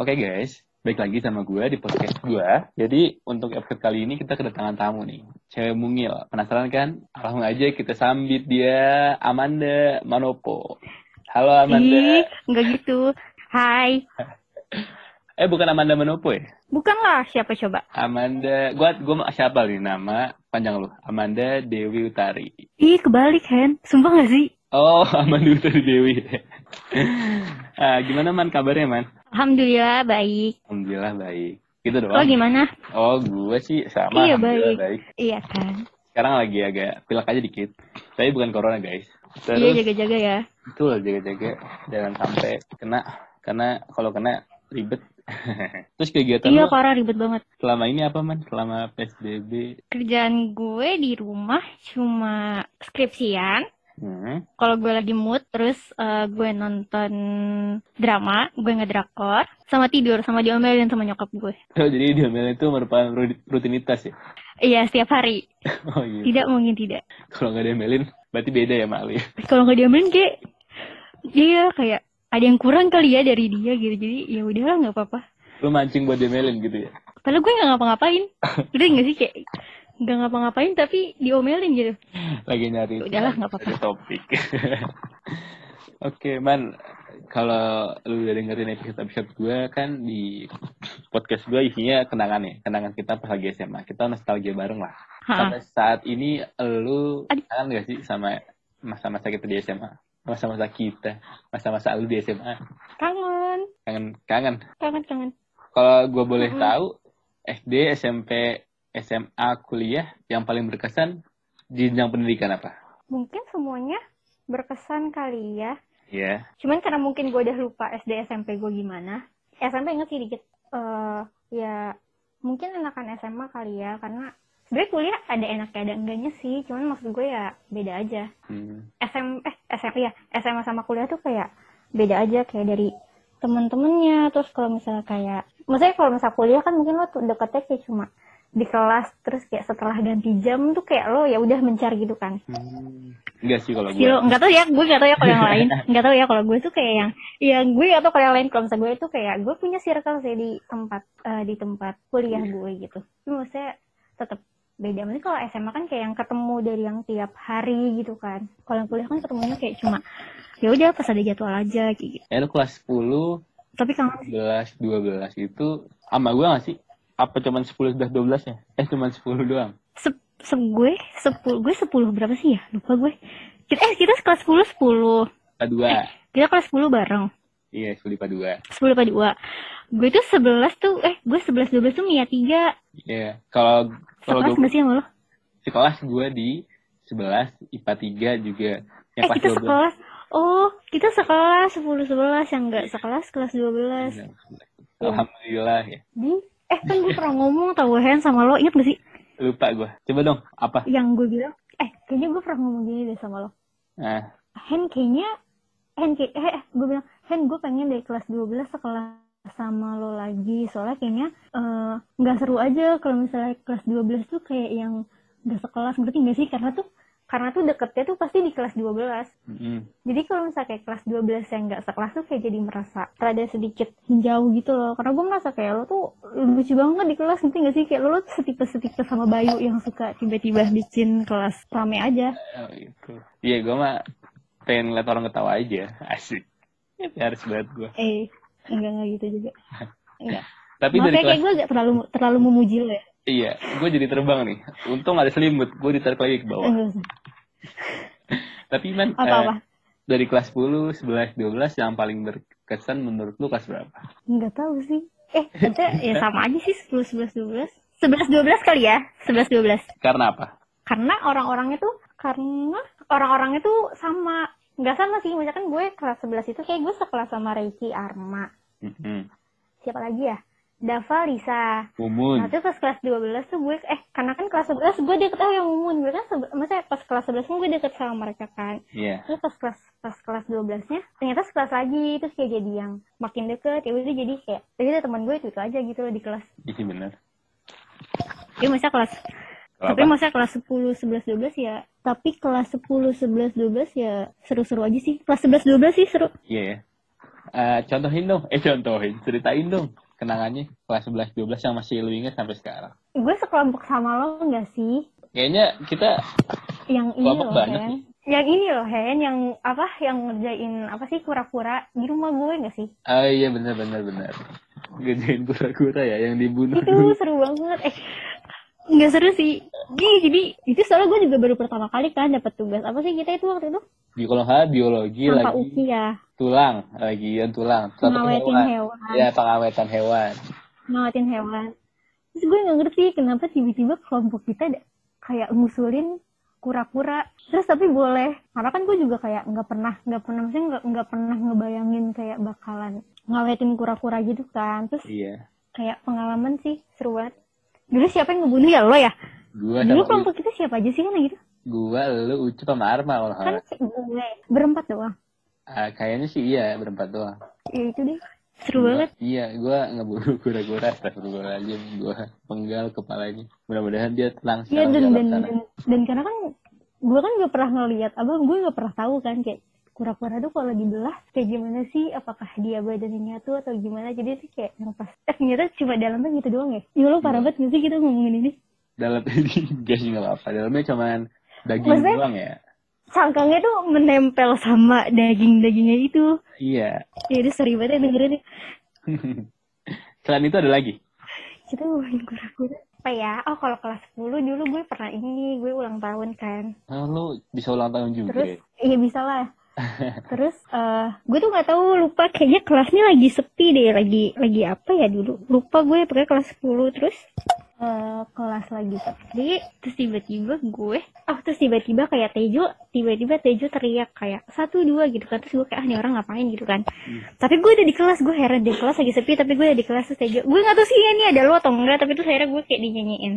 Oke guys, baik lagi sama gue di podcast gue. Jadi untuk episode kali ini kita kedatangan tamu nih, cewek mungil. Penasaran kan? Langsung aja kita sambit dia, Amanda Manopo. Halo Amanda. Ih, enggak gitu. Hai. Eh bukan Amanda Manopo ya? Bukan lah, siapa coba? Amanda, gua gua siapa nih nama panjang lu? Amanda Dewi Utari. Ih, kebalik, Hen. Sumpah gak sih? Oh, Amanda Utari Dewi. ah, gimana man kabarnya man? Alhamdulillah, baik. Alhamdulillah baik. Gitu doang. Lo gimana? Oh, gue sih sama. Iya, Alhamdulillah baik. Iya kan? Sekarang lagi agak pilek aja dikit. Tapi bukan corona guys. Iya, Terus jaga-jaga ya. betul jaga-jaga jangan sampai kena karena kalau kena ribet. Terus kegiatan Iya, lu parah ribet banget. selama ini apa man? Selama PSBB? Kerjaan gue di rumah cuma skripsian. Hmm. Kalau gue lagi mood, terus eh, gue nonton drama, gue ngedrakor, sama tidur, sama diomelin sama nyokap gue. Oh, jadi diomelin itu merupakan ru- rutinitas ya? Iya, setiap hari. Oh iya. Tidak mungkin tidak. Kalau nggak diomelin, berarti beda ya Mak Lu ya? Kalau nggak diomelin kayak, iya kayak ada yang kurang kali ya dari dia gitu. Jadi ya udahlah nggak apa-apa. Lu mancing buat diomelin gitu ya? Padahal gue nggak ngapa-ngapain. Udah nggak sih kayak nggak ngapa-ngapain tapi diomelin gitu. Lagi nyari Udahlah, nggak apa-apa. topik. Oke, man. Kalau lu udah dengerin episode-episode gue kan di podcast gue isinya kenangan ya, kenangan kita pas lagi SMA. Kita nostalgia bareng lah. Ha. Sampai saat ini lu kangen gak sih sama masa-masa kita di SMA? Masa-masa kita, masa-masa lu di SMA. Kangen, Kangen, kangen. kangen, kangen. Kalau gue boleh Mm-mm. tahu, SD, SMP, SMA, kuliah yang paling berkesan di jenjang pendidikan apa? Mungkin semuanya berkesan kali ya. Iya. Cuman karena mungkin gue udah lupa SD SMP gue gimana. SMP inget sih dikit. eh ya mungkin enakan SMA kali ya karena sebenarnya kuliah ada enaknya ada enggaknya sih. Cuman maksud gue ya beda aja. Hmm. SM eh SMP ya SMA sama kuliah tuh kayak beda aja kayak dari temen-temennya terus kalau misalnya kayak maksudnya kalau misalnya kuliah kan mungkin lo tuh deketnya kayak cuma di kelas terus kayak setelah ganti jam tuh kayak lo ya udah mencari gitu kan. Hmm. Enggak sih kalau gue. Silo nggak tahu ya gue nggak tahu ya kalau yang lain. Nggak tahu ya kalau gue tuh kayak yang ya gue tahu kalau yang lain kalau misalnya gue tuh kayak gue punya circle sih di tempat eh, di tempat kuliah gue gitu. Tapi maksudnya tetap beda. Mungkin kalau SMA kan kayak yang ketemu dari yang tiap hari gitu kan. Kalau yang kuliah kan ketemunya kayak cuma ya udah pas ada jadwal aja kayak gitu. Ya lu kelas 10, tapi kangen. sih 11, 12 itu sama gue gak sih? Apa cuman 10, 11, 12 ya? Eh cuman 10 doang? se, se gue sepuluh gue sepuluh berapa sih ya lupa gue kita eh kita kelas sepuluh sepuluh IPA 2. kita kelas sepuluh bareng Iya, 10 IPA 2. sepuluh apa dua gue tuh sebelas tuh eh gue sebelas dua belas tuh Mia tiga Iya. Kalau kalau sekelas gue nggak sih sama lo sekelas gue di 11, IPA 3 juga. Yang eh kelas kita 12. sekelas oh kita sekelas sepuluh sebelas yang enggak sekelas kelas dua belas Iya, Alhamdulillah ya. di eh kan gue pernah ngomong tau Hen sama lo. Inget gak sih? Lupa gue. Coba dong, apa? yang gue bilang eh kayaknya gue pernah ngomong gini deh sama lo. Nah, Hen kayaknya Hen kayak eh, eh gue bilang Hen gue pengen dari kelas 12 sekelas sama lo lagi. Soalnya kayaknya eh, nggak seru aja kalau misalnya kelas 12 tuh kayak yang nggak sekelas. Ngerti gak sih? Karena tuh karena tuh deketnya tuh pasti di kelas 12 mm, jadi kalau misalnya kayak kelas 12 yang nggak sekelas tuh kayak jadi merasa rada sedikit jauh gitu loh karena gue merasa kayak lo tuh lucu banget di kelas ngerti gak sih kayak lo, lo tuh setipe-setipe sama Bayu yang suka tiba-tiba bikin kelas rame aja oh, itu. Iya, gue mah pengen ngeliat orang ketawa aja. Asik. Ya, harus banget gue. eh enggak enggak gitu juga enggak Tapi Maaf dari ya, kelas kayak gue agak terlalu terlalu memuji lo ya. Iya, gue jadi terbang nih. Untung ada selimut, gue ditarik lagi ke bawah. Tapi man, Apa-apa? eh, dari kelas 10, 11, 12 yang paling berkesan menurut lu kelas berapa? Enggak tahu sih. Eh, ada ya sama aja sih 10 11 12. 11 12 kali ya. 11 12. Karena apa? Karena orang-orangnya tuh karena orang-orangnya tuh sama. Enggak sama sih, misalkan gue kelas 11 itu kayak gue sekelas sama Reiki Arma. Mhm. Siapa lagi ya? Dava Lisa. Mumun. Nah, pas kelas 12 tuh gue eh karena kan kelas 11 gue deket oh yang Mumun gue kan maksudnya pas kelas 11 kan gue deket sama mereka kan. Iya. Terus pas kelas pas kelas 12 nya ternyata sekelas lagi terus kayak jadi yang makin deket ya udah jadi kayak jadi ada teman gue itu, itu aja gitu loh di kelas. Iya bener. Ya masa kelas Kalau tapi masa kelas 10 11 12 ya tapi kelas 10 11 12 ya seru-seru aja sih. Kelas 11 12 sih seru. Iya ya. Eh, contohin dong, eh contohin, ceritain dong kenangannya kelas 11 12 yang masih lu inget sampai sekarang. Gue sekelompok sama lo enggak sih? Kayaknya kita Yang ini Kelompok loh, banyak Hen. Yang ini loh, Hen. Yang apa? Yang ngerjain apa sih kura-kura di rumah gue enggak sih? Ah iya benar benar benar. Ngerjain kura-kura ya yang dibunuh Itu dulu. seru banget. Eh, nggak seru sih. Gini, jadi itu soalnya gue juga baru pertama kali kan dapat tugas. Apa sih kita itu waktu itu? Kalau nggak biologi Tanpa lagi uki ya. tulang, lagi yang tulang. Satu Ngawetin hewan. hewan. Ya pengawetan hewan. Ngawetin hewan. Terus gue nggak ngerti kenapa tiba-tiba kelompok kita kayak ngusulin kura-kura terus tapi boleh karena kan gue juga kayak nggak pernah nggak pernah maksudnya nggak nggak pernah ngebayangin kayak bakalan ngawetin kura-kura gitu kan terus Iya. kayak pengalaman sih seru banget dulu siapa yang ngebunuh ya lo ya Gua dulu kelompok kita siapa aja sih kan gitu gua lu Ucup sama Arma kalau nggak kan gue berempat doang Ah, kayaknya sih iya berempat doang. ya itu deh seru Gua- banget Iya, gua ngeburu kura-kura, astagfirullahaladzim. Gua penggal kepalanya. Mudah-mudahan dia tenang Iya dan dan, sana. dan dan karena kan gue kan gak pernah ngeliat abang gue gak pernah tahu kan kayak kura-kura tuh kalau dibelah kayak gimana sih apakah dia badannya nyatu atau gimana jadi sih kayak yang pas eh ternyata cuma dalamnya gitu doang ya ya lo parah Iya. banget gak sih kita ngomongin ini Dalam ini enggak sih nggak apa-apa. Dalamnya cuman daging Maksudnya- doang ya. cangkangnya tuh menempel sama daging-dagingnya itu Iya. ya itu seri banget ya dengerin ya. Selain itu ada lagi. kita ngomongin kura-kura apa ya oh kalau kelas 10 dulu gue pernah ini gue ulang tahun kan Oh, lu bisa ulang tahun juga. terus ya? iya bisa lah terus eh gue tuh nggak tahu lupa kayaknya kelasnya lagi sepi deh lagi lagi apa ya dulu lupa gue pakai kelas 10 terus eh kelas lagi sepi terus tiba-tiba gue oh terus tiba-tiba kayak Tejo tiba-tiba Tejo teriak kayak satu dua gitu kan terus gue kayak ah ini orang ngapain gitu kan tapi gue udah di kelas gue heran deh kelas lagi sepi tapi gue udah di kelas terus Tejo gue nggak tahu sih ini ada lo atau enggak tapi terus akhirnya gue kayak dinyanyiin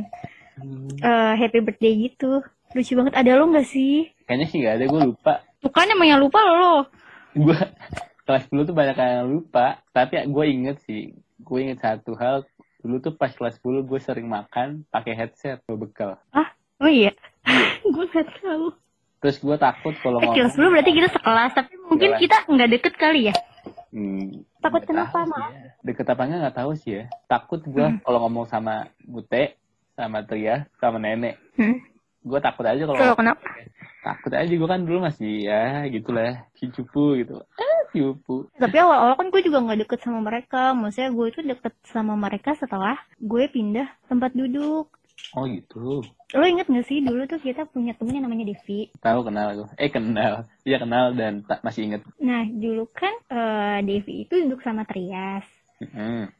Hmm, eh happy birthday gitu lucu banget ada lo nggak sih Kayaknya sih nggak ada. Gue lupa. bukan emang yang lupa lo Gue kelas 10 tuh banyak yang lupa. Tapi gue inget sih. Gue inget satu hal. Dulu tuh pas kelas 10 gue sering makan pakai headset gue bekal. Ah, oh iya. gue gak tahu. Terus gue takut kalau Eh, kelas ngomong. dulu berarti kita sekelas, tapi mungkin Sekelas. kita nggak deket kali ya. Hmm, Takut nggak kenapa, maaf? ya. Deket apa enggak nggak tahu sih ya. Takut gue Hmm. kalau ngomong sama Bute, sama Tria, sama Nenek. Hmm. Gue takut aja kalau kenapa? takut aja gue kan dulu masih ya gitulah si cupu gitu cupu Tapi awal-awal kan gue juga nggak deket sama mereka. Maksudnya gue itu deket sama mereka setelah gue pindah tempat duduk. oh gitu Lo inget gak sih dulu tuh kita punya temen yang namanya Devi. tahu kenal gue eh kenal iya kenal dan tak masih inget Nah dulu kan eh, Devi itu duduk sama Trias. Hmm,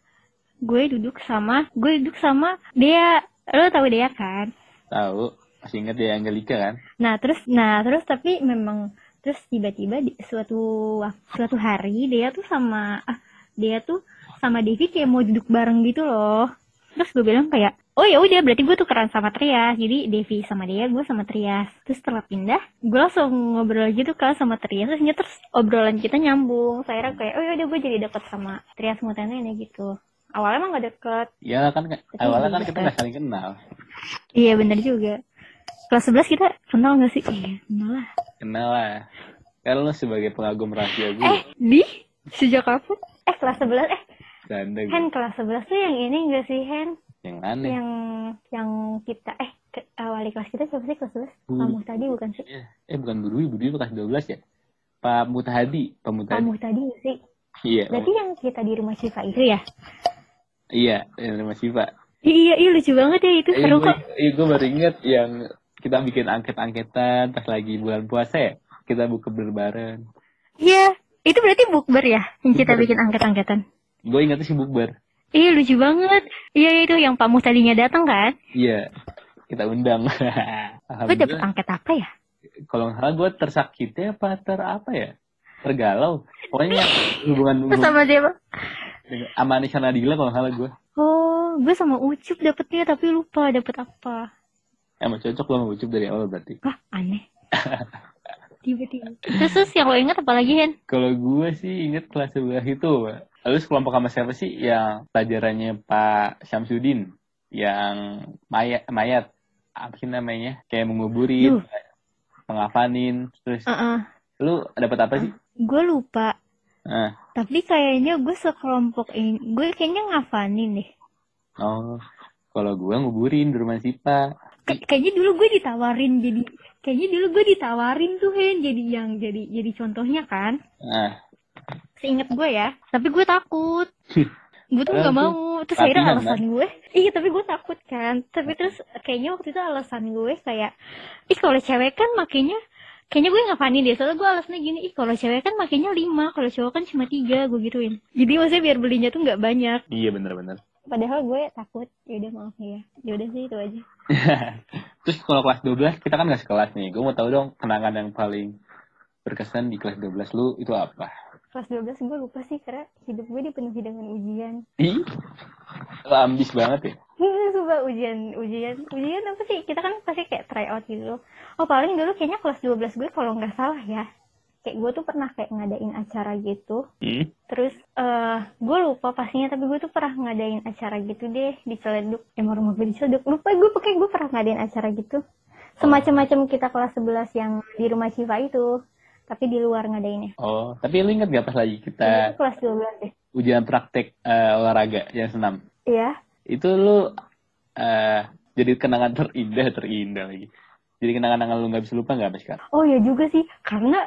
Gue duduk sama, gue duduk sama Dea. Lo tahu Dea kan? tahu masih inget ya Angelika kan Nah terus, nah terus tapi memang terus tiba-tiba di suatu suatu hari dia tuh sama ah dia tuh sama Devi kayak mau duduk bareng gitu loh. Terus gue bilang kayak oh ya udah berarti gue tukeran sama Trias. Jadi Devi sama dia, gue sama Trias. Terus setelah pindah, gue langsung ngobrol gitu kan sama Trias. Terus terus obrolan kita nyambung. Saya kayak oh ya udah gue jadi deket sama Trias Mutene nih gitu. Awalnya emang gak deket. ya kan awalnya kan kita nggak saling kenal Iya bener juga. Kelas 11 kita kenal gak sih? Iya kenal lah. kenal lah kan lo sebagai pengagum rahasia gue Eh, di? Sejak kapan? Eh, kelas 11. Eh, Canda gue Hen, kelas 11 tuh yang ini enggak sih, Hen? yang aneh Yang yang kita, eh, ke, uh, wali kelas kita siapa sih kelas 11? Bu- Kamu tadi bukan sih? Iya. eh bukan Budwi Budwi kelas 12 ya Pak Mutahadi Pak Mutahadi Kamu tadi nggak sih? iya Berarti yang kita di rumah Syifa itu ya? iya yang masih Pak Iya, iya lucu banget ya itu Eh, seru kok. eh, gue baru inget yang kita bikin angket-angketan pas lagi bulan puasa ya. Kita buka berbareng. Iya, itu berarti bukber ya yang kita Bukber. bikin angket-angketan. Gue ingetnya sih bukber. Iya lucu banget. Iya itu yang Pak Mus tadinya datang kan? Iya, kita undang. Gue dapet angket apa ya? Kalau nggak salah gue tersakiti apa ter apa ya? Tergalau. Pokoknya hubungan Terus sama siapa? dengan Amanisha Nadila kalau nggak salah gue. Oh, gue sama Ucup dapetnya tapi lupa dapet apa. Emang cocok lo sama Ucup dari awal berarti. Wah, aneh. Tiba-tiba. Terus, terus yang lo ingat apa lagi, Hen? Kalau gue sih inget kelas 11 itu. Lalu sekelompok sama siapa sih yang pelajarannya Pak Syamsuddin yang mayat mayat apa sih namanya kayak menguburin, Duh. pengafanin, terus Heeh. lu dapat apa sih? Gue lupa. Ah. Tapi kayaknya gue sekelompok ini, gue kayaknya ngafanin deh. Oh, kalau gue nguburin di rumah Sipa. Kay- kayaknya dulu gue ditawarin jadi, kayaknya dulu gue ditawarin tuh Hen jadi yang jadi jadi contohnya kan. Ah, Seingat gue ya, tapi gue takut. gue tuh nggak mau. Terus akhirnya alasan gue, iya tapi gue takut kan. Tapi terus kayaknya waktu itu alasan gue kayak, ih kalau cewek kan makanya Kayaknya gue nggak funny deh, soalnya gue alasannya gini, ih kalau cewek kan makanya lima, kalau cowok kan cuma tiga, gue gituin. Jadi maksudnya biar belinya tuh nggak banyak. iya bener-bener. Padahal gue takut, yaudah maaf ya. Yaudah sih itu aja. Terus kalau kelas 12 kita kan gak sekelas nih. Gue mau tahu dong kenangan yang paling berkesan di kelas 12 lu itu apa? Kelas 12 gue lupa sih, karena hidup gue dipenuhi dengan ujian. Ih, lu ambis banget ya. Coba ujian, ujian, ujian apa sih? Kita kan pasti kayak try out gitu. Oh paling dulu kayaknya kelas 12 gue kalau nggak salah ya. Kayak gue tuh pernah kayak ngadain acara gitu. Hmm? Terus eh gue lupa pastinya tapi gue tuh pernah ngadain acara gitu deh di Ciledug. Emang rumah gue di Ciledug. Lupa gue pakai gue pernah ngadain acara gitu. Semacam-macam kita kelas 11 yang di rumah Siva itu. Tapi di luar ngadainnya. Oh, tapi lu inget gak pas lagi kita kelas 12 deh. ujian praktek eh, olahraga yang senam? Iya. Itu lu eh jadi kenangan terindah, terindah lagi. Jadi kenangan-kenangan lu gak bisa lupa gak sampai sekarang? Oh ya juga sih. Karena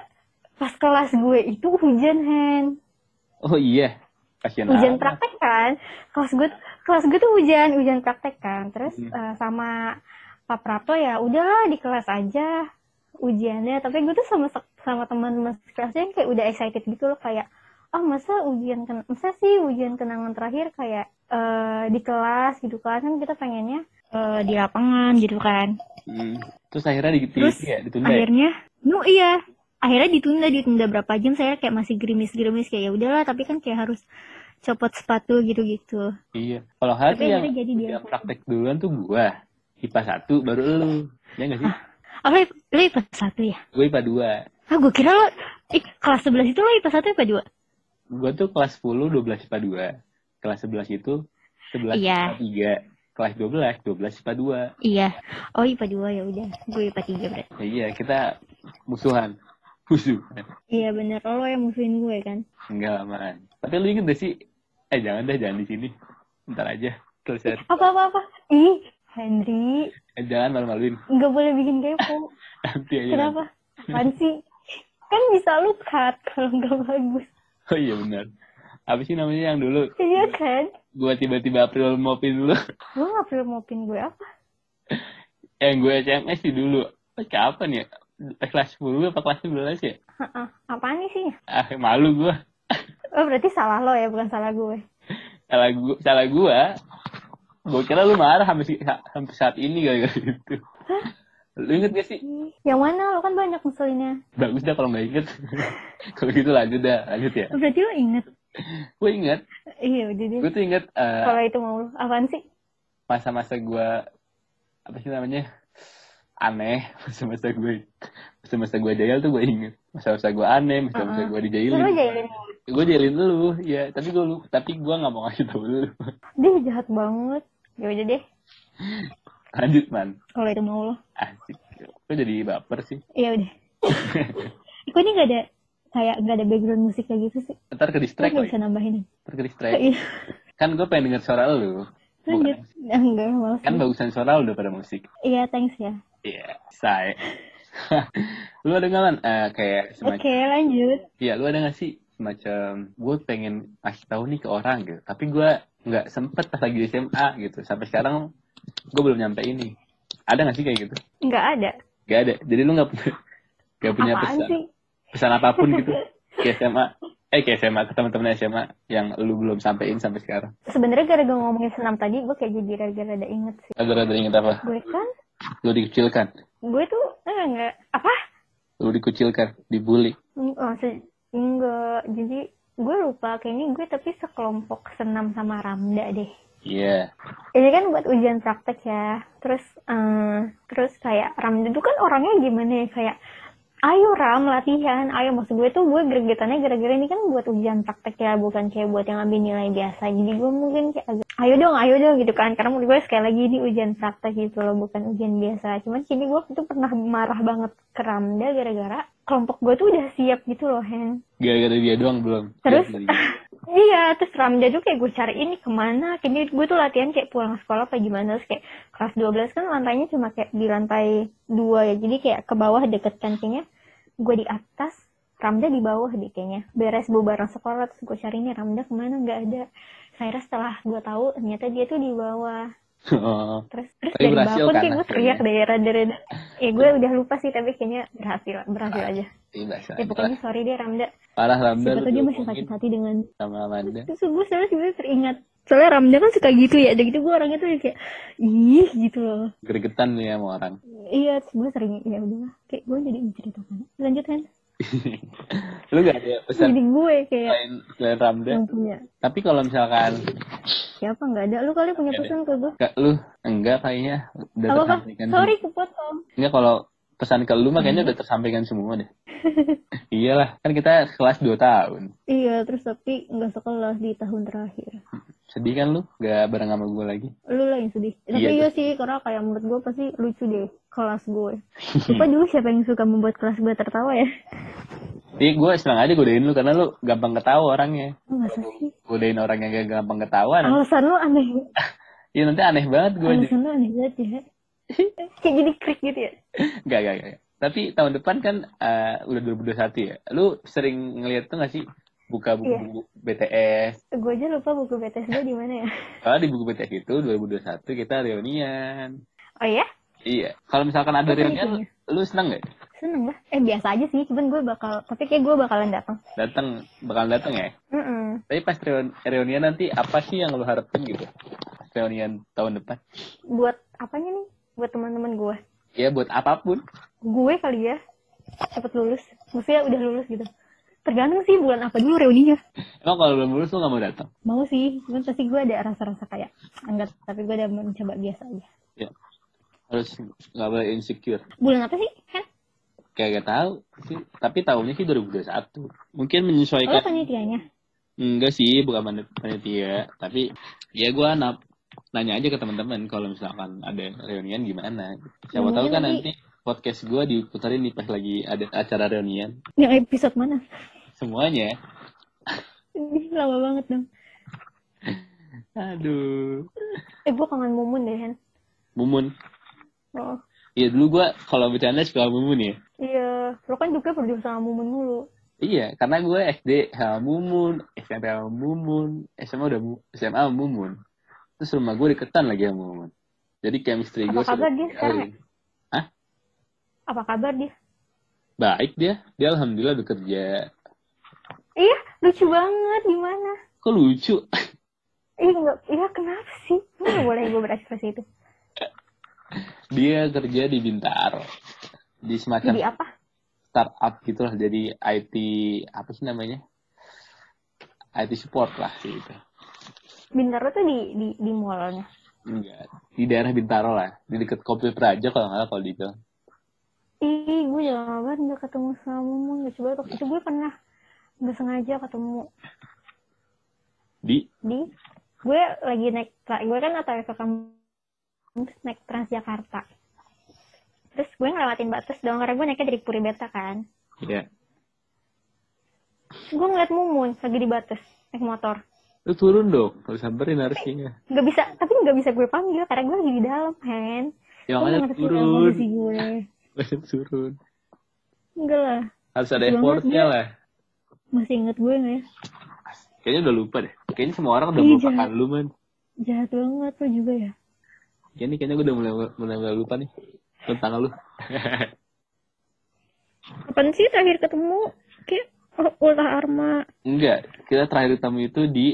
pas kelas gue itu hujan, Hen. Oh iya, kasihan hujan amat. praktek kan kelas gue kelas gue tuh hujan hujan praktek kan terus Hmm. eh, sama Pak Prato ya udahlah di kelas aja ujiannya tapi gue tuh sama sama teman-teman kelasnya yang kayak udah excited gitu loh kayak ah masa ujian ken masa sih ujian kenangan terakhir kayak eh, di kelas gitu kan kan kita pengennya eh, di lapangan gitu kan Hmm. Terus akhirnya di, Terus ya, ditunda ya? akhirnya no iya akhirnya ditunda ditunda berapa jam saya kayak masih gerimis-gerimis kayak ya udahlah tapi kan kayak harus copot sepatu gitu-gitu Iya. Kalau hari Tapi yang jadi dia. praktek duluan tuh gua. IPA 1 baru lu. Ya gak sih? Oh, lo, lo IPA 1 ya? Gue IPA 2. Ah, gue kira lo, ih, kelas 11 itu lo IPA 1 IPA 2? Gue tuh kelas 10, 12 IPA 2. Kelas 11 itu 11 Iya. IPA 3. Kelas 12, 12 IPA 2. Iya. Oh, IPA 2 ya udah. Gue IPA 3 berarti. Ya, iya, kita musuhan. Musuh. Iya bener, lo yang musuhin gue kan? Enggak, man. Tapi lu inget gak sih? Eh, jangan deh, jangan di sini. Ntar aja. Selesai. Apa-apa-apa? Ih, Henry, Eh, jangan malu-maluin. nggak boleh bikin kepo. Nanti aja. Kenapa? Apaan sih? Kan bisa lu cut kalau nggak bagus. Oh iya benar. Apa sih namanya yang dulu Iya kan? gua tiba-tiba April mopin dulu. Lo perlu maupin gue apa? yang gue SMS sih dulu. Oh, kapan ya? Pas kelas 10 apa kelas 11 ya? Heeh. Apaan nih sih? Ah, malu gua. Oh, berarti salah lo ya, bukan salah gue. Salah gua, salah gua. Gua kira lu marah sampai, sampai saat ini gara-gara itu. Lu inget gak sih? Ih, Yang mana? Lo kan banyak ngeselinnya. Bagus dah kalau nggak inget. kalau gitu lanjut dah, lanjut ya. Oh, berarti lo inget? Gue inget, Iya, udah deh. gue tuh inget eh, Kalau itu mau. Apaan sih? masa-masa gua apa sih namanya aneh masa-masa gue masa-masa gue jahil tuh gue inget masa-masa gue aneh masa-masa gue dijailin jahilin gue jailin lu ya tapi gue lu tapi gue nggak mau ngasih tau lu Dia jahat banget. Ya udah deh. lanjut man Kalau itu mau lo. asik gue jadi baper sih Ya udah. Kok ini gak ada kayak gak ada background musik kayak gitu sih? ntar ke distract gak lagi bisa nambahin. ntar ke distract Iya. kan gue pengen denger suara lu Lanjut. Ah, enggak, malas. kan bagusan suara lu daripada musik Iya, thanks ya. iya say lu ada nggak man Eh, kayak Oke, semacam lanjut. Iya, lu ada gak sih semacam gue pengen ngasih tahu nih ke orang gitu, tapi gue nggak sempet pas lagi di SMA gitu. Sampai sekarang gue belum nyampe ini. Ada gak sih kayak gitu? Enggak ada. Gak ada. Jadi lu nggak punya gak punya Apaan pesan sih? pesan apa pun gitu ke SMA. Eh ke SMA ke teman-teman SMA yang lu belum sampein sampai sekarang. Sebenarnya gara-gara ngomongin senam tadi, gue kayak jadi gara-gara ada inget sih. Ada inget apa? Gue kan, Lu dikucilkan, gue tuh eh, enggak apa? lu dikucilkan, dibully. Oh, se- enggak. Jadi gue lupa kayaknya gue tapi sekelompok senam sama Ramda deh. Iya. Ini kan buat ujian praktek ya. Terus eh, terus kayak Ramda itu kan orangnya gimana ya kayak ayo ram latihan. Ayo maksud gue tuh gue gregetannya gara-gara ini kan buat ujian praktek ya bukan kayak buat yang ambil nilai biasa. Jadi gue mungkin kayak agak ayo dong ayo dong gitu kan. Karena menurut gue sekali lagi ini ujian praktek gitu loh bukan ujian biasa. Cuman sini gue tuh pernah marah banget ke Ramda gara-gara kelompok gue tuh udah siap gitu loh Hen Gara-gara dia doang belum. Terus? Iya, terus Ramda tuh kayak gue cari ini ke mana? Kayaknya gue tuh latihan kayak pulang sekolah apa gimana? Terus kayak kelas 12 kan lantainya cuma kayak di lantai dua ya. Jadi kayak ke bawah deket kan kayaknya. Gue di atas, Ramda di bawah deh kayaknya. Beres bawa barang sekolah, terus gue cari ini Ramda ke mana? Nggak ada. Akhirnya setelah gue tahu ternyata dia tuh di bawah. Oh. Terus terus Tapi dari berhasil balkon kan kayak gue teriak dari dari Ya gue udah lupa sih tapi kayaknya berhasil berhasil aja. Iya, biasa. Ya pokoknya sorry deh Ramda. Parah Ramda Siapa tahu dia masih sakit hati dengan sama Amanda. terus gue sebenarnya teringat soalnya Ramda kan suka gitu ya jadi gitu gue orangnya tuh kayak ih gitu loh Gregetan nih sama orang. iya gue sering ya udahlah kayak gue jadi menceritakan lanjut kan lu gak ada pesan jadi gue kayak selain, selain Ramda? punya. Tapi kalau misalkan siapa? Nggak ada. Lu kali punya Nggak ada. pesan ke gue Gak, lu enggak kayaknya. Udah apa apa sorry kepotong. Enggak kalau pesan ke lu mah kayaknya udah tersampaikan semua deh. Iyalah, kan kita kelas 2 tahun. iya terus tapi nggak sekelas di tahun terakhir Sedih kan lu gak bareng sama gue lagi? lu lah yang sedih tapi Iya, iya sih karena kayak menurut gue pasti lucu deh kelas gue lupa dulu siapa yang suka membuat kelas gue tertawa ya Jadi gue senang aja godain lu karena lu gampang ketawa orangnya. oh, masa sih Godain orang yang gak gampang ketawa. alasan lu aneh Iya nanti aneh banget gue. alasan lu aneh banget ya kayak jadi krik gitu ya Gak, gak, gak. Tapi tahun depan kan eh, udah 2021 ya. Lu sering ngeliat tuh gak sih buka buku-buku BTS? gue aja lupa buku BTS gue di mana ya Kalau di buku BTS itu 2021 kita reunian. oh ya Iya. Kalau misalkan ada Apa reunian, lu seneng gak? seneng lah eh biasa aja sih cuman gue bakal tapi kayak gue bakalan datang Datang, bakal datang ya. Mm-mm. Tapi pas reun- reunian nanti apa sih yang lu harapin gitu? Reunian tahun depan? buat apanya nih buat teman-teman gue Ya buat apa pun. gue kali ya cepet lulus maksudnya udah lulus gitu tergantung sih bulan apa dulu reuninya Emang kalau belum lulus lu gak mau datang? mau sih cuman pasti gue ada rasa-rasa kayak enggak tapi gue udah mencoba biasa aja Ya. Harus gak boleh insecure. bulan apa sih kan Kayak gak tahu sih. Tapi tahunnya sih 2021. Mungkin lo menyesuaikan. panitianya Enggak sih, bukan pan- panitia. Tapi ya gue nap nanya aja ke teman-teman kalau misalkan ada reunian gimana. Siapa tahu kan nanti- nanti podcast gue diputerin nih pas lagi ada acara reunian. yang episode mana Semuanya. Ih, lama banget dong Aduh. eh gue kangen mumun deh kan Mumun. oh Iya dulu gue kalau bercanda suka Mumun ya. iya lo kan juga berdua sama mumun mulu Iya, karena gue SD sama Mumun, SMP sama Mumun, SMA udah SMA sama Mumun. Terus rumah gue deketan lagi sama Mumun. Jadi chemistry Apa gue kabar dia sekarang Hah? apa kabar dia Baik dia. Dia alhamdulillah bekerja. iya lucu banget gimana Kok lucu? Ih, enggak, iya kenapa sih? Nggak boleh gue berekspresi itu. Dia kerja di Bintaro. Di semacam Jadi apa? startup gitu lah. Jadi IT, apa sih namanya? IT support lah gitu. Bintaro tuh di di di mallnya. Enggak. Di daerah Bintaro lah. Di dekat Kopi Praja kalau nggak kalau di itu. Ih, gue lama banget nggak ketemu sama Mumun. Lucu banget. Waktu itu gue pernah nggak sengaja ketemu Di di gue lagi naik gue kan atau ke kampus naik Transjakarta. Terus gue ngelewatin batas dong karena gue naiknya dari Puri Beta kan. ya. Gue ngeliat Mumun lagi di batas naik motor. Lu turun dong. Lu samperin harusnya. Nggak bisa, tapi nggak bisa gue panggil karena gue lagi di dalam, Hen. Ya Gue makanya ngerti turun. gue. Turun. Enggak lah. Harus ada effortnya lah. Masih inget gue nggak ya? Kayaknya udah lupa deh. Kayaknya semua orang udah Iya, melupakan lu man. Jahat banget lo juga ya. Ya nih kayaknya gue udah mulai mulai, mulai lupa nih tentang lu. Kapan sih terakhir ketemu? Kayak oh, ulah Arma. Enggak, kita terakhir ketemu itu di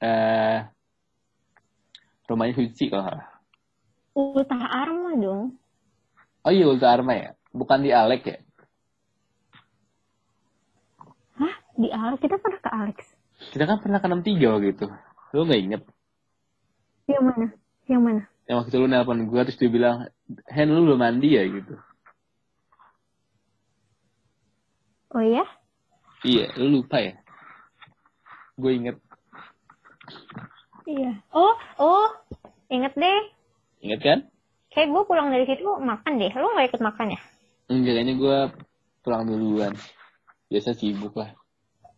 eh rumahnya Suci kalau salah. Ultah Arma dong. Oh iya Ulta Arma ya, bukan di Alek ya? Hah? Di Alex? Kita pernah ke Alex? Kita kan pernah ke 63 waktu itu. Lu nggak inget? Yang mana? Yang mana? Yang waktu itu lu nelpon gue terus dia bilang, Hen lu belum mandi ya gitu. Oh iya? Iya, lu lupa ya? Gue inget. Iya. Oh, oh. Ingat deh. Inget kan? Kayak gue pulang dari situ makan deh. Lu gak ikut makan ya? Enggak, kayaknya gue pulang duluan. Biasa sibuk lah.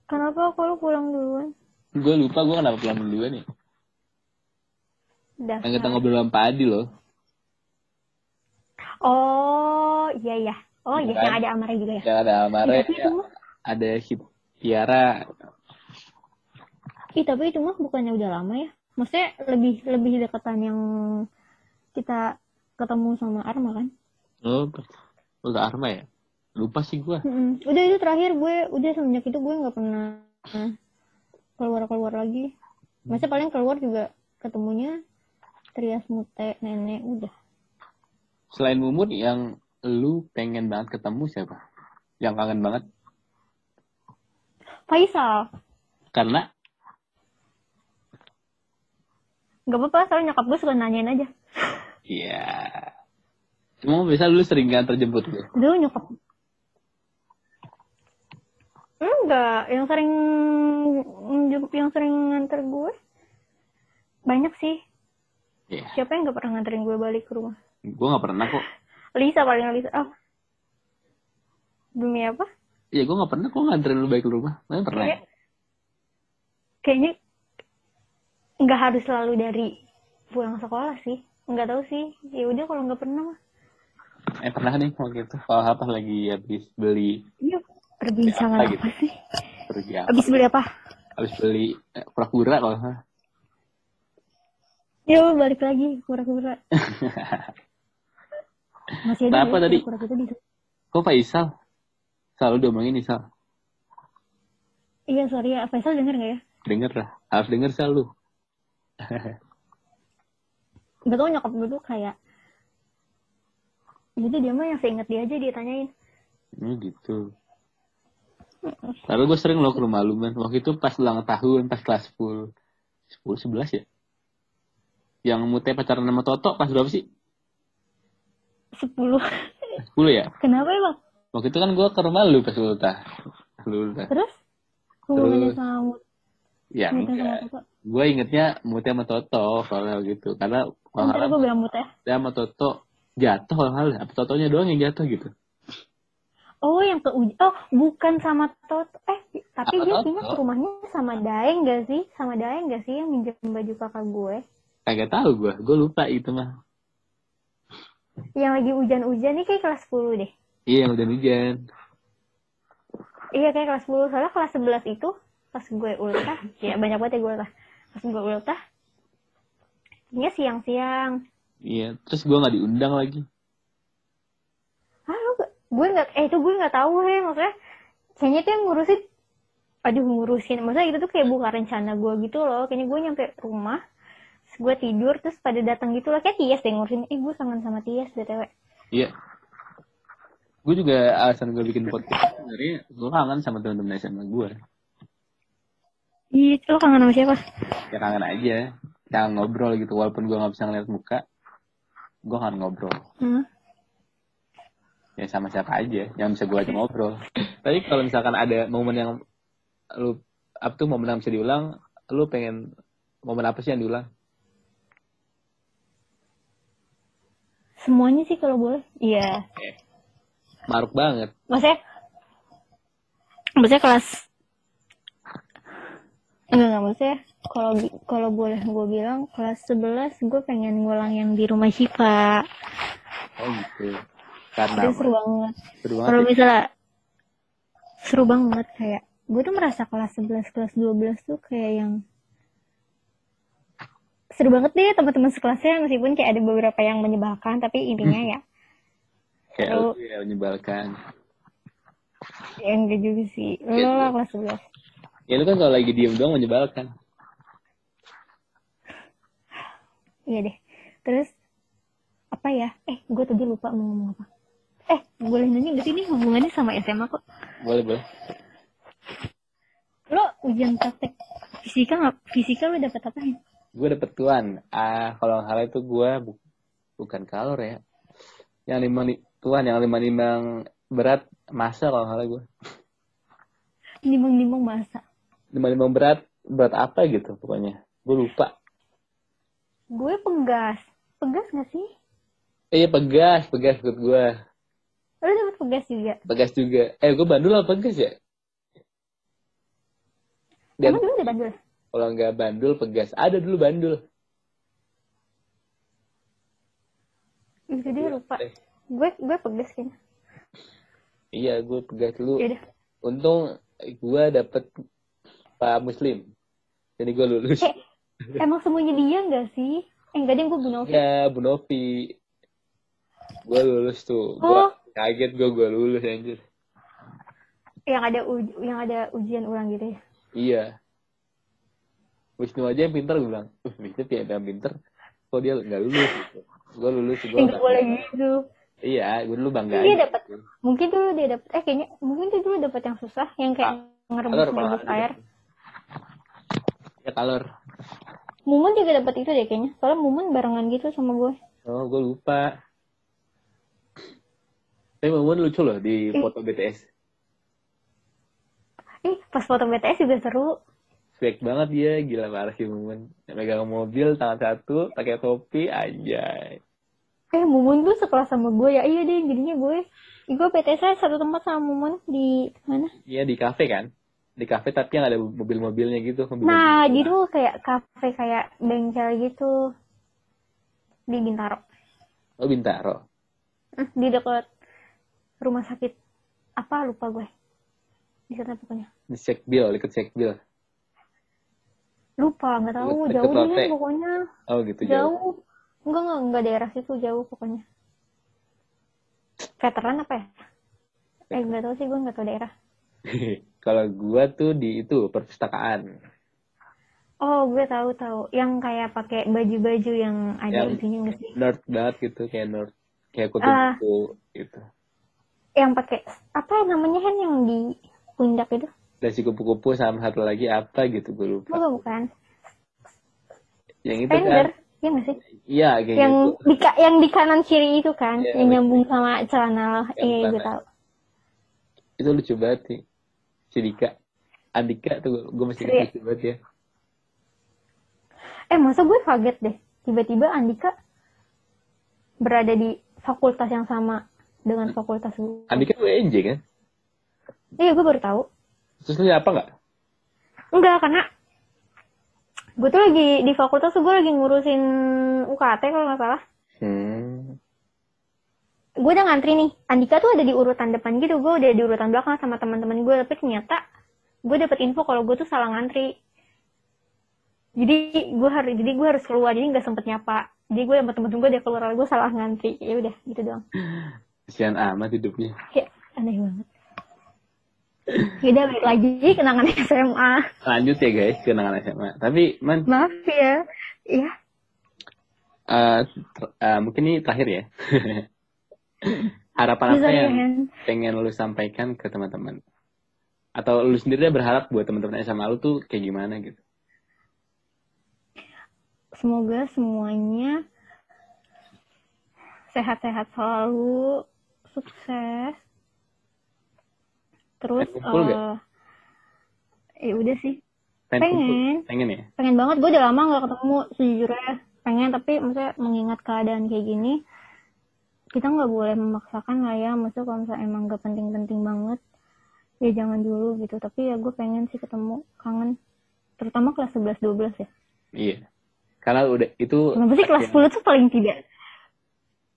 Kenapa kalau pulang duluan? Gue lupa gue kenapa pulang duluan ya. Dasar. Yang kita ngobrol sama Pak Adi loh. Oh, iya iya. Oh iya, yang ada Amara juga ya. Yang ada Amare, mah, ada Hip Tiara. Ih, tapi itu mah bukannya udah lama ya? Maksudnya lebih lebih dekatan yang kita ketemu sama Arma kan? Oh, udah Arma ya? Lupa sih gue. Mm-mm. Udah itu terakhir gue, udah semenjak itu gue nggak pernah keluar-keluar lagi. Masa paling keluar juga ketemunya Trias Mute, Nenek, udah. Selain Mumut yang lu pengen banget ketemu siapa? Yang kangen banget? Faisal, Karena nggak apa-apa, soalnya nyokap gue suka nanyain aja. Iya. Cuma biasa lu sering kan terjemput gue. Dulu nyokap Enggak, yang sering yang sering nganter gue banyak sih. Iya. Siapa yang nggak pernah nganterin gue balik ke rumah? Gue gak pernah kok. Lisa paling Lisa. Oh. Demi apa? Iya gue gak pernah kok nganterin lu balik ke rumah. Lu pernah ya? Kayak- Kayaknya nggak harus selalu dari pulang sekolah sih. Nggak tahu sih. Ya udah kalau nggak pernah mah. Eh pernah nih waktu itu. Kalau apa lagi habis beli Iya. Perbincangan Apa apa, gitu? sih? pergi apa? Abis beli apa? Habis beli eh, kura-kura kalau nggak. Ya balik lagi kura-kura. Masih ada Kenapa ya, tadi? kura-kura di Kok Faisal? Selalu diomongin nih Sal. Iya sorry ya, Faisal denger gak ya? Denger lah. Harus denger Sal tau nyokap gue tuh kayak Jadi dia mah yang seinget dia aja dia tanyain Hmm, gitu. Lalu gue sering lo ke rumah lu man. Waktu itu pas ulang tahun, pas kelas 10. 10, 11 ya? Yang mute pacaran sama Toto pas berapa sih? 10 10 ya? Kenapa emang? Waktu itu kan gue ke rumah lu pas lu tah. Lu tah. Terus? Hubungannya Terus? sama Mut Ya enggak. Gue ingetnya mute sama Toto kalau gitu. Karena kalau nggak gue bilang Mut ya dia sama Toto jatuh hal-hal. Apa Totonya doang yang jatuh gitu? Oh yang ke Uj- Oh bukan sama Toto Eh tapi Apa dia kayaknya ke rumahnya sama Daeng gak sih? Sama Daeng gak sih yang minjem baju kakak gue? Kagak tahu gue. Gue lupa itu mah. Yang lagi hujan-hujan nih kayak kelas 10 deh Iya yang udah hujan. Iya kayak kelas 10 Soalnya kelas 11 itu Pas gue ultah Ya banyak banget ya gue ultah Pas gue ultah Ini siang-siang Iya. Terus gue nggak diundang lagi. ah gue nggak eh itu gue nggak tahu he maksudnya kayaknya tuh yang ngurusin aduh ngurusin maksudnya itu tuh kayak bukan rencana gue gitu loh kayaknya gue nyampe rumah terus gue tidur terus pada datang gitu loh kayak Tias deh ngurusin eh gue kangen sama Tias btw Iya. Gue juga alasan gue bikin podcast sebenarnya gue kangen sama teman-teman SMA gue. Iya lo kangen sama siapa Ya kangen aja. Kangen ngobrol gitu walaupun gue nggak bisa ngeliat muka. Gue kangen ngobrol. hmm. Ya sama siapa aja yang bisa gue ajak ngobrol. Tapi kalau misalkan ada momen yang lu apa tuh momen yang bisa diulang, lu pengen momen apa sih yang diulang? semuanya sih kalau boleh iya Maruk banget. maksudnya maksudnya kelas enggak enggak maksudnya kalau kalau boleh gue bilang kelas 11 gue pengen ngulang yang di rumah Syifa Oh gitu. Karena itu apa? seru banget Seru banget kalau ya. misalnya seru banget kayak gue tuh merasa kelas 11 kelas 12 tuh kayak yang seru banget deh teman-teman sekelasnya meskipun kayak ada beberapa yang menyebalkan tapi intinya ya Kayak Lu- ya menyebalkan. ya enggak juga sih lo lah kelas 11 Ya lu kan kalau lagi diem doang menyebalkan. iya deh terus apa ya eh gue tadi lupa mau ngomong apa eh boleh nanya gak sih ini hubungannya sama SMA kok Boleh boleh. lo ujian praktek fisika nggak fisika lo dapet apa ya Gue dapet tuan. Ah kalau salah itu gue bu- bukan kalor ya. Yang lima li- tuan yang lima limbang berat masa kalau salah gue. Nimbang-nimbang masa. Nimbang-nimbang berat, berat apa gitu pokoknya. Gue lupa. Gue pegas. Pegas gak sih? Eh, iya pegas, pegas ikut gue. Lu dapet pegas juga? Pegas juga. Eh, gue bandul apa pegas ya? Dan Emang dulu udah bandul? kalau nggak bandul, pegas. Ada dulu bandul. Itu dia lupa. Eh, Gue gue pegas kayaknya. Iya, gue pegas dulu. Yaudah. Untung gue dapet Pak Muslim. Jadi gue lulus. Eh, emang semuanya dia gak sih? Eh enggak deh gue Bu Novi. Ya, Bu Novi. Gue lulus tuh. Gue Oh. kaget gue, gue lulus anjir. Yang ada uj- yang ada ujian ulang gitu ya. Iya. Wisnu aja yang pintar gue bilang. Uh, Wisnu ya yang pintar. Kok dia nggak lulus gitu. Gue lulus gue. Enggak boleh gitu. Iya, gue dulu bangga. Dia dapat mungkin dulu dia dapat eh kayaknya mungkin dia dulu dapat yang susah yang kayak ngerebus ngerebus air. Ya kalor. Mumun juga dapat itu deh kayaknya. Soalnya Mumun barengan gitu sama gue. Oh, gue lupa. Tapi Mumun lucu loh di Eh. foto BTS. Ih, pas foto BTS juga seru. Swag banget dia, gila parah sih Mumun. Megang mobil tangan satu, pakai topi, anjay. Eh, Mumun tuh sekelas sama gue ya. Iya deh, jadinya gue gue BTS satu tempat sama Mumun di mana? Iya di kafe kan? Di kafe tapi yang ada mobil-mobilnya gitu. mobil Nah, gitu kayak kafe kayak bengkel gitu di Bintaro. Oh Bintaro. Eh, Di dekat rumah sakit apa lupa gue. Di sana pokoknya. Di Sekbil, deket Sekbil. Lupa, nggak tahu Deket jauh Lotte. deh pokoknya. Oh gitu jauh. Jauh. Enggak, enggak, enggak daerah situ jauh pokoknya. Veteran apa ya? Eh, nggak tahu sih gue nggak tahu daerah. Kalau gua tuh di itu perpustakaan. Oh, gue tahu tahu. Yang kayak pakai baju-baju yang ada Yang- isinya nggak sih? Nerd banget gitu, kayak nerd. Kayak Ah. kutu-kutu gitu. Yang pakai apa namanya kan yang di pundak itu? Dan si kupu-kupu sama satu lagi apa gitu gue lupa. Bukan, bukan. Yang itu Tender, kan. iya nggak sih? Iya kayak yang gitu. di yang di kanan kiri itu kan, Iya, yang betul. nyambung sama celana lo. Yang Iya, gue tahu. Itu lucu banget sih. Si Dika. Andika tuh gue masih Iya. lucu banget ya. Eh, masa gue kaget deh. Tiba-tiba Andika berada di fakultas yang sama dengan fakultas gue. Andika tuh ENJ kan? Iya, gue baru tahu. Terus lu apa nggak? Enggak, karena gue tuh lagi di fakultas tuh gue lagi ngurusin UKT kalau nggak salah. Gue udah ngantri nih. Andika tuh ada di urutan depan gitu. Gue udah di urutan belakang sama teman-teman gue. Tapi ternyata gue dapet info kalau gue tuh salah ngantri. Jadi gue harus jadi gue harus keluar. Jadi nggak sempet nyapa. Jadi gue sama temen-temen gue udah keluar. Gue salah ngantri. Ya udah gitu doang. Kasihan amat hidupnya. Kayak aneh banget. Yaudah balik lagi kenangan SMA. Lanjut ya guys, kenangan SMA. Tapi man, Maaf ya. Iya. eh, ter- eh, mungkin ini terakhir ya. Harapan apa ya, yang pengen lu sampaikan ke teman-teman? Atau lu sendiri berharap buat teman-teman SMA lu tuh kayak gimana gitu? Semoga semuanya sehat-sehat selalu, sukses. Terus, kumpul eh, ya udah sih. Pengen? Pengen. Pengen ya? Pengen banget. Gue udah lama gak ketemu sejujurnya. Pengen, tapi maksudnya mengingat keadaan kayak gini, kita nggak boleh memaksakan lah ya. Maksudnya kalau misalnya emang gak penting-penting banget, ya jangan dulu gitu. Tapi ya gue pengen sih ketemu, kangen. Terutama kelas 11-12 ya. Iya. Karena udah itu Kenapa sih kelas 10 tuh paling tidak?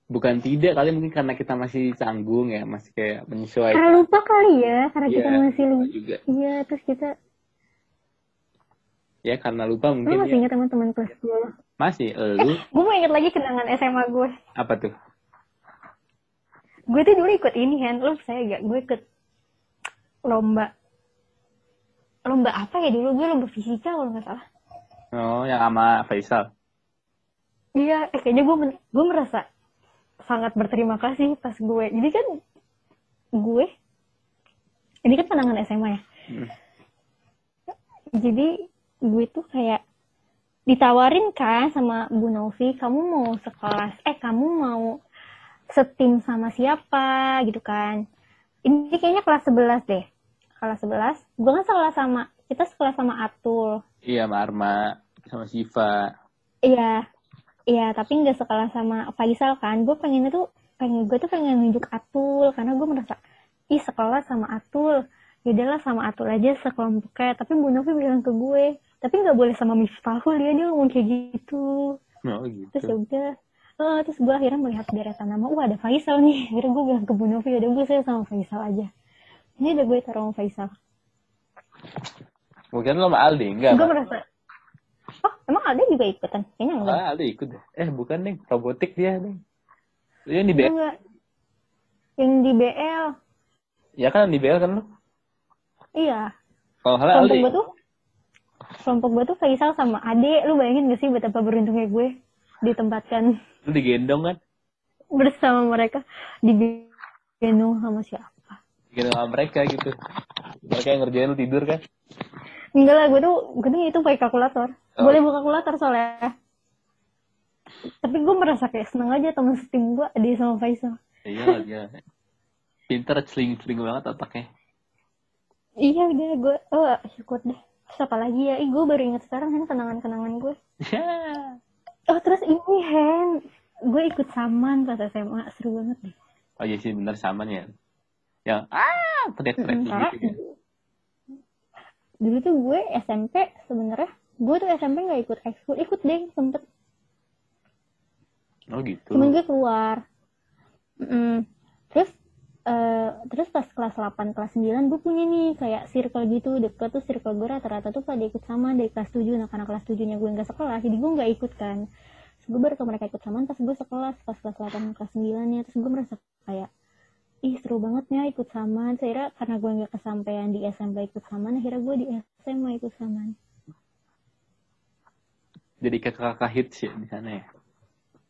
bukan tidak kali mungkin karena kita masih canggung ya, masih kayak menyesuaikan Karena lupa kali ya, karena kita Iya, masih lupa. juga. Iya, terus kita, Ya karena lupa lu mungkin masih ya. ingat teman-teman kelas 10? Masih lu Gue mau inget lagi kenangan SMA gue. apa tuh? Gue tuh dulu ikut ini kan, lu saya gak? Gue ikut lomba. Lomba apa ya dulu? Gue lomba fisika kalau nggak salah. Oh, yang sama Faisal. Iya, eh, kayaknya gue men- gue merasa sangat berterima kasih pas gue. Jadi kan gue, ini kan kenangan SMA ya. Hmm. Jadi gue tuh kayak ditawarin kan sama Bu Novi, kamu mau sekelas, eh kamu mau setim sama siapa gitu kan. Ini kayaknya kelas 11 deh. kelas 11 gue kan sekelas sama kita sekelas sama Atul Iya, sama Arma, sama Siva. iya iya tapi nggak sekelas sama Faisal kan gue pengennya tuh pengen gue tuh pengen nunjuk Atul karena gue merasa ih sekelas sama Atul yaudahlah sama Atul aja sekelompoknya tapi Bu Novi bilang ke gue tapi nggak boleh sama Miftahul dia dia ngomong kayak gitu Oh terus ya gitu. udah Eh, terus gue akhirnya melihat deretan nama wah ada Faisal nih akhirnya gue bilang ke Bu Novi udah gue saya sama Faisal aja ini udah gue taruh sama Faisal Mungkin lo sama Aldi, enggak? gue merasa oh emang ada juga ikutan kayaknya enggak Ah, Aldi ikut deh. Eh, bukan deh, robotik dia deh. Dia di BL. enggak yang di BL Ya kan di BL kan lo? iya Kalau kelompok Aldi. gue tuh kelompok gue tuh Faisal sama Ade lu bayangin gak sih betapa beruntungnya gue ditempatkan Lu digendong kan? bersama mereka di gendong sama siapa Digendong sama mereka gitu. Mereka yang ngerjain lu tidur kan? enggak lah gue tuh gue tuh itu pakai kalkulator Oh. boleh buka kalkulator soalnya tapi gue merasa kayak seneng aja temen setim gue Ade sama Faisal Iya dia. Pinter seling-seling banget otaknya. iya udah gue oh syukur deh terus apa lagi ya ih gue baru inget sekarang kan kenangan-kenangan gue oh terus ini Hen. Gue ikut saman pas SMA seru banget deh. Oh iya sih bener sama nih ya. Yang ah teriak-teriak Mm, gitu dulu tuh gue SMP sebenarnya. Gue tuh SMP nggak ikut ekskul ikut deh sempet. Oh gitu. cuman gue keluar. Mm. terus eh, terus pas kelas 8 kelas 9 gue punya nih kayak circle gitu. Deket tuh circle gue rata-rata tuh pada ikut sama dari kelas 7 nah karena kelas 7 nya gue nggak sekelas jadi gue nggak ikut kan. Terus gue baru ke mereka ikut samaan pas gue sekelas pas kelas 8 kelas 9 nya. Terus gue merasa kayak ih seru banget ya ikut samaan saya karena gue nggak kesampaian di SMP ikut samaan akhirnya gue di SMA ikut samaan Jadi kakak-kakak hits ya di sana ya.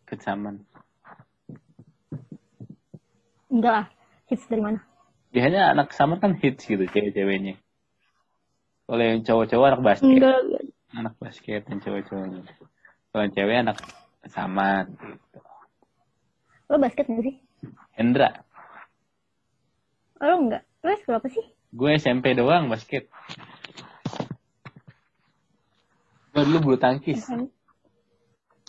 Kecaman. enggak lah hits dari mana Biasanya anak sama kan hits gitu cewek-ceweknya. Kalau yang cowok-cowok anak basket, enggak anak basket dan cowok-cowoknya. Kalau cewek anak sama gitu. lo basket nggak sih Hendra, oh, lo enggak lo sekolah apa sih gue SMP doang basket. Gue dulu bulu tangkis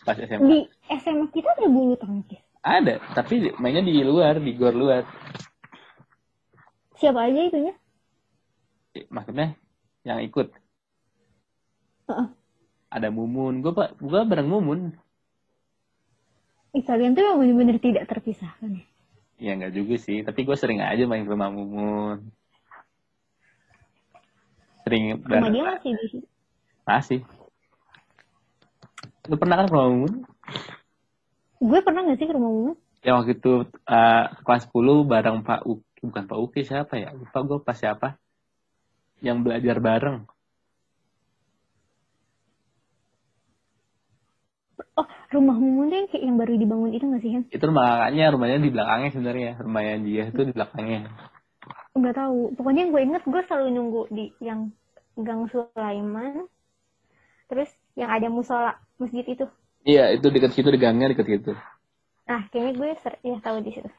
pas SMA. di SMA kita ada bulu tangkis Ada, tapi mainnya di luar, di gor luar. siapa aja itunya Eh, Maksudnya yang ikut Heeh. ada Mumun. Gue pak, gue bareng Mumun. Ih, kalian tuh emang bener-bener tidak terpisahkan ya. Ya nggak juga sih, tapi gue sering aja main ke rumah Mumun. Sering Rumah dia masih di situ. Masih. Lu pernah kan ke rumah Mumun? Gue pernah gak sih ke rumah Mumu? Ya waktu itu eh, kelas 10 bareng Pak Uki, bukan Pak Uki siapa ya? Lupa gue pas siapa. Yang belajar bareng. Oh, rumah Mumu tuh yang kayak yang baru dibangun itu gak sih, Hen? Itu rumah kakaknya, rumahnya di belakangnya sebenarnya. Rumahnya dia itu di belakangnya. Gak tahu. Pokoknya yang gue inget gue selalu nunggu di yang Gang Sulaiman. Terus yang ada musola masjid itu. Iya, itu dekat situ, di gangnya dekat situ. Nah, kayaknya gue ser- ya tahu di situ.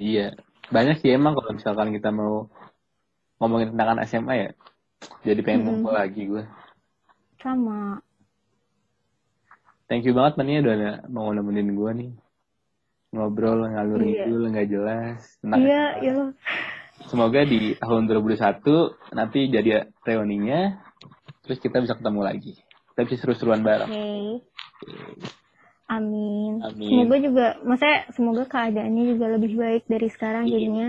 Iya, banyak sih emang kalau misalkan kita mau ngomongin tentang SMA ya, jadi pengen Mm-mm. ngumpul lagi gue. Sama. Thank you banget Mania udah ada- mau nemenin gue nih. Ngobrol ngalur Iya. ngidul nggak jelas. Tentang Iya, iya. Semoga di tahun 2021 nanti jadi reuninya, terus kita bisa ketemu lagi. Kita bisa seru-seruan Oke. bareng. Amin. Amin. Semoga juga, maksudnya semoga keadaannya juga lebih baik dari sekarang Iya. jadinya.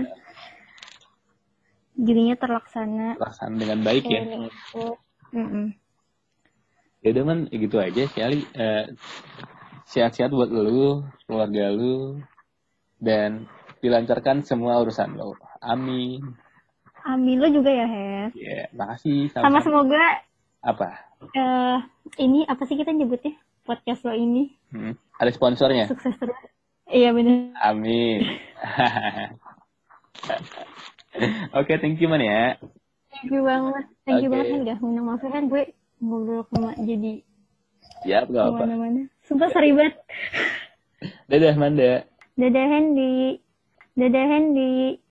Jadinya terlaksana. Pelaksanaan dengan baik ya. Ya udah man, ya gitu aja sekali. Eh, sehat-sehat buat lu, keluarga lu, dan dilancarkan semua urusan lo. Amin. Amin lo juga ya, Her. Ya, makasih. Sama Sama-sama. semoga Apa? Eh ini apa sih kita nyebutnya podcast lo ini Hmm, Ada sponsornya? sukses terus. Iya bener. Amin. Oke, thank you man ya. Thank you banget. Thank you Oke. banget udah minta maaf kan gue ngobrol kema jadi Ya, gak apa. ke mana-mana. Sumpah sorry banget. Dadah, Manda. Dadah Hendy. Dadah Hendy.